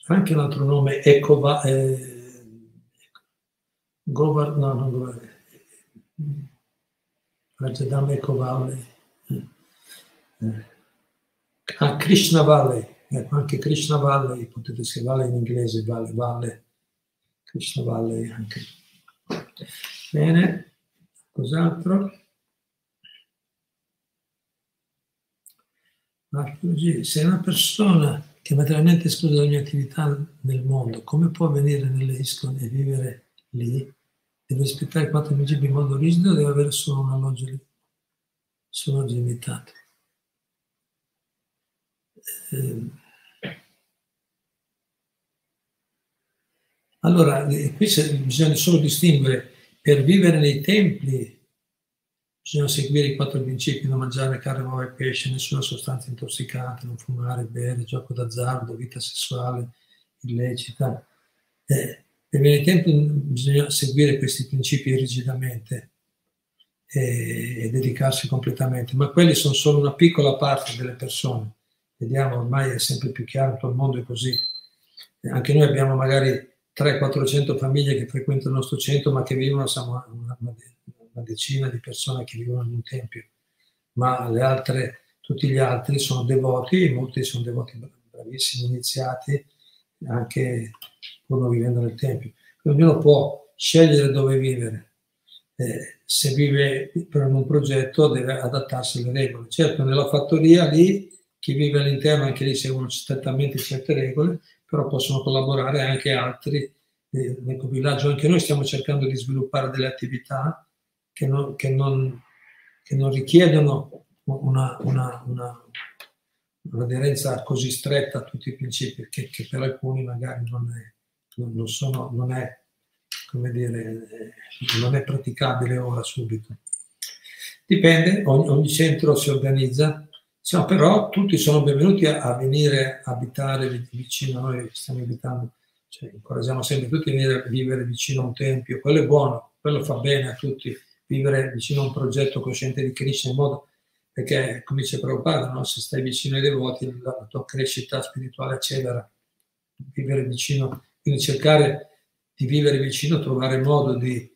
anche un altro nome, Ecova, eh, Govar, no, non Govar, Rajadam Eco Valley, ah, Krishna Valley, ecco, anche Krishna Valley, potete scrivere in inglese, Valle, Valle, Krishna Valley anche. Bene, cos'altro? Archeologia, se una persona che materialmente esclusa da ogni attività nel mondo, come può venire nelle ISCON e vivere lì? Deve rispettare i quattro principi in modo rigido deve avere solo un alloggio, solo limitato? Eh, allora, qui bisogna solo distinguere per vivere nei templi Bisogna seguire i quattro principi, non mangiare carne, uova e pesce, nessuna sostanza intossicante, non fumare, bere, gioco d'azzardo, vita sessuale illecita. Eh, bene tempo bisogna seguire questi principi rigidamente e, e dedicarsi completamente, ma quelli sono solo una piccola parte delle persone. Vediamo, ormai è sempre più chiaro, tutto il mondo è così. Anche noi abbiamo magari 300-400 famiglie che frequentano il nostro centro, ma che vivono siamo una, una decina di persone che vivono in un tempio, ma le altre, tutti gli altri sono devoti, molti sono devoti bravissimi, iniziati, anche pur non vivendo nel tempio. ognuno può scegliere dove vivere. Eh, se vive per un progetto deve adattarsi alle regole. Certo, nella fattoria lì chi vive all'interno anche lì seguono strettamente certe regole, però possono collaborare anche altri l'ecovillaggio, anche noi stiamo cercando di sviluppare delle attività che non, che non, che non richiedono una, una, una, un'aderenza così stretta a tutti i principi, che, che per alcuni magari non è, non sono, non è, dire, non è praticabile ora subito. Dipende, ogni, ogni centro si organizza, diciamo, però tutti sono benvenuti a, a, venire a abitare vicino a noi, stiamo invitando, cioè, incoraggiamo sempre tutti a venire a vivere vicino a un tempio, quello è buono, quello fa bene a tutti, vivere vicino a un progetto cosciente di Krishna in modo perché come dice Prabhupada, no? se stai vicino ai devoti la tua crescita spirituale accelera, vivere vicino, quindi cercare di vivere vicino, trovare modo di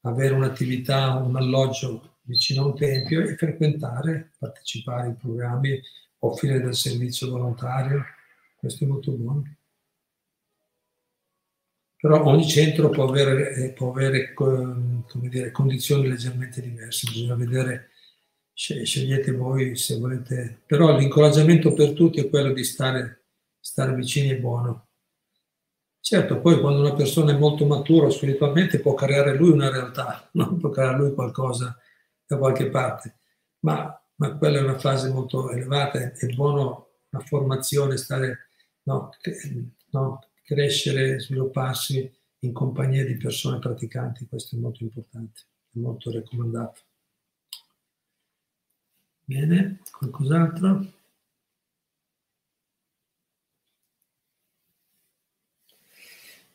avere un'attività, un alloggio vicino a un tempio e frequentare, partecipare ai programmi, offrire del servizio volontario, questo è molto buono. Però ogni centro può avere, eh, può avere dire, condizioni leggermente diverse, bisogna vedere scegliete voi se volete, però l'incoraggiamento per tutti è quello di stare, stare vicini e buono. Certo, poi quando una persona è molto matura spiritualmente può creare lui una realtà, (laughs) non può creare lui qualcosa da qualche parte, ma, ma quella è una fase molto elevata, è buono la formazione, stare, no, no, crescere, svilupparsi in compagnia di persone praticanti, questo è molto importante, è molto raccomandato. Bene, qualcos'altro?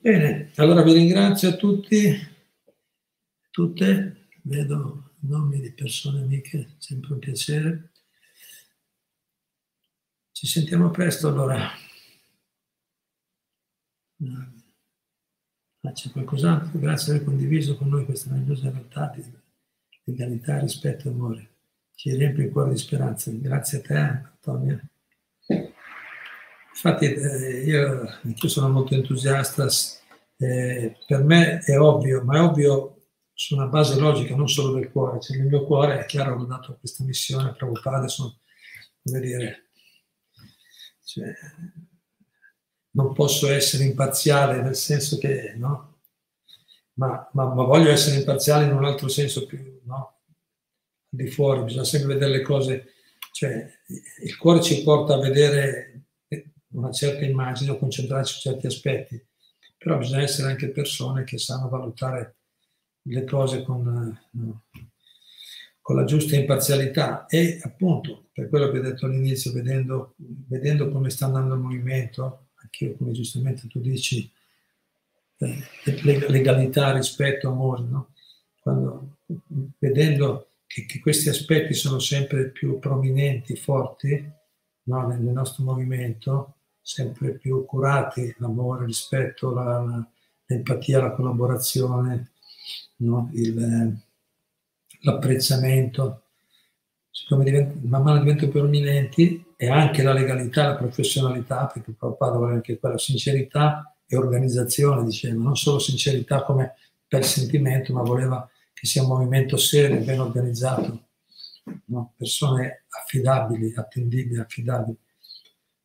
Bene, allora vi ringrazio a tutti, tutte, vedo nomi di persone amiche, sempre un piacere. Ci sentiamo presto allora. Ah, c'è qualcos'altro? Grazie per aver condiviso con noi questa meravigliosa realtà di legalità, rispetto e amore ci riempie il cuore di speranza. Grazie a te, Antonio. Infatti, eh, io, sono molto entusiasta. Eh, per me è ovvio, ma è ovvio su una base logica, non solo del cuore. Cioè, nel mio cuore è chiaro, ho dato questa missione a Prabhupada, sono, come dire, cioè, non posso essere imparziale nel senso che, no? Ma, ma, ma voglio essere imparziale in un altro senso più, no? di fuori, bisogna sempre vedere le cose, cioè il cuore ci porta a vedere una certa immagine o concentrarci su certi aspetti, però bisogna essere anche persone che sanno valutare le cose con, con la giusta imparzialità e appunto per quello che ho detto all'inizio, vedendo, vedendo come sta andando il movimento, anche io come giustamente tu dici, eh, legalità, rispetto, amore, no? Quando, vedendo che, che, questi aspetti sono sempre più prominenti, forti no? nel, nel, nostro movimento, sempre più curati, l'amore, il rispetto, la, la, l'empatia, la collaborazione, no? il, l'apprezzamento, siccome diventa, man mano diventano più prominenti, e anche la legalità, la professionalità, perché Prabhupada vuole anche quella sincerità e organizzazione, diceva, non solo sincerità come per sentimento, ma voleva che sia un movimento serio, ben organizzato, no? persone affidabili, attendibili, affidabili.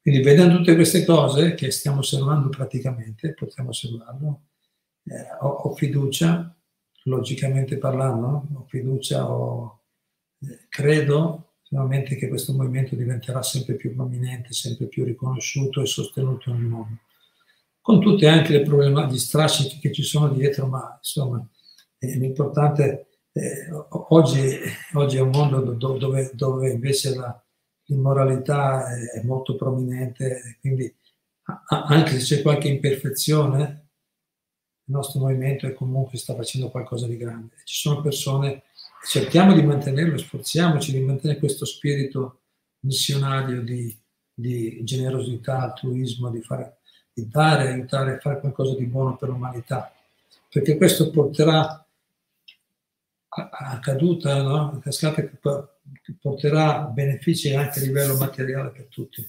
Quindi vedendo tutte queste cose che stiamo osservando praticamente, potremmo osservarlo, eh, ho, ho, fiducia, logicamente parlando, ho fiducia, ho, eh, credo finalmente che questo movimento diventerà sempre più prominente, sempre più riconosciuto e sostenuto nel mondo. Con tutte anche le problematiche, gli strascichi che ci sono dietro, ma insomma l'importante, eh, oggi, oggi, è un mondo dove, dove invece la, l'immoralità è molto prominente, quindi anche se c'è qualche imperfezione, il nostro movimento è comunque sta facendo qualcosa di grande. Ci sono persone, cerchiamo di mantenerlo, sforziamoci di mantenere questo spirito missionario di, di generosità, altruismo, di, fare, di dare, aiutare fare qualcosa di buono per l'umanità, perché questo porterà a caduta, no? cascata porterà benefici anche a livello materiale per tutti.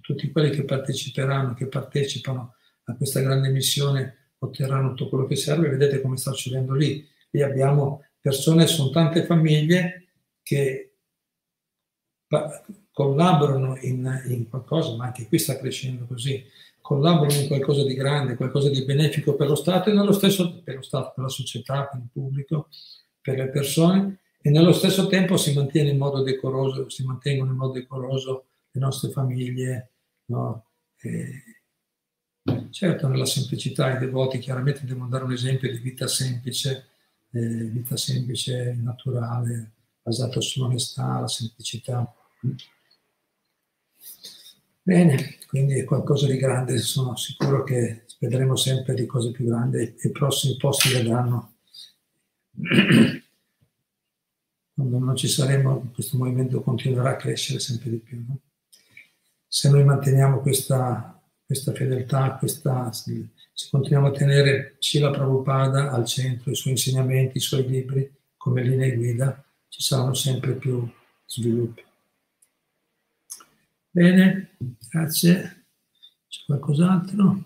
Tutti quelli che parteciperanno, che partecipano a questa grande missione otterranno tutto quello che serve. Vedete come sta succedendo lì. Lì abbiamo persone, sono tante famiglie che collaborano in, in qualcosa, ma anche qui sta crescendo così. collaborano in qualcosa di grande, qualcosa di benefico per lo Stato e nello stesso per lo Stato, per la società, per il pubblico, per le persone e nello stesso tempo si mantiene in modo decoroso, si mantengono in modo decoroso le nostre famiglie, no? certo nella semplicità i devoti chiaramente devono dare un esempio di vita semplice, eh, vita semplice, naturale, basata sull'onestà, la semplicità. Bene, quindi è qualcosa di grande, sono sicuro che vedremo sempre di cose più grandi e i prossimi posti vedranno. (clears throat) Quando non ci saremo, questo movimento continuerà a crescere sempre di più. No? Se noi manteniamo questa, questa fedeltà, questa, se continuiamo a tenere Sila Prabhupada al centro, i suoi insegnamenti, i suoi libri come linee guida, ci saranno sempre più sviluppi. Bene, grazie. C'è qualcos'altro?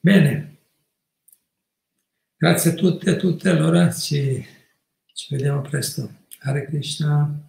Bene, grazie a tutti e a tutte, allora ci, ci vediamo presto. Hare Krishna.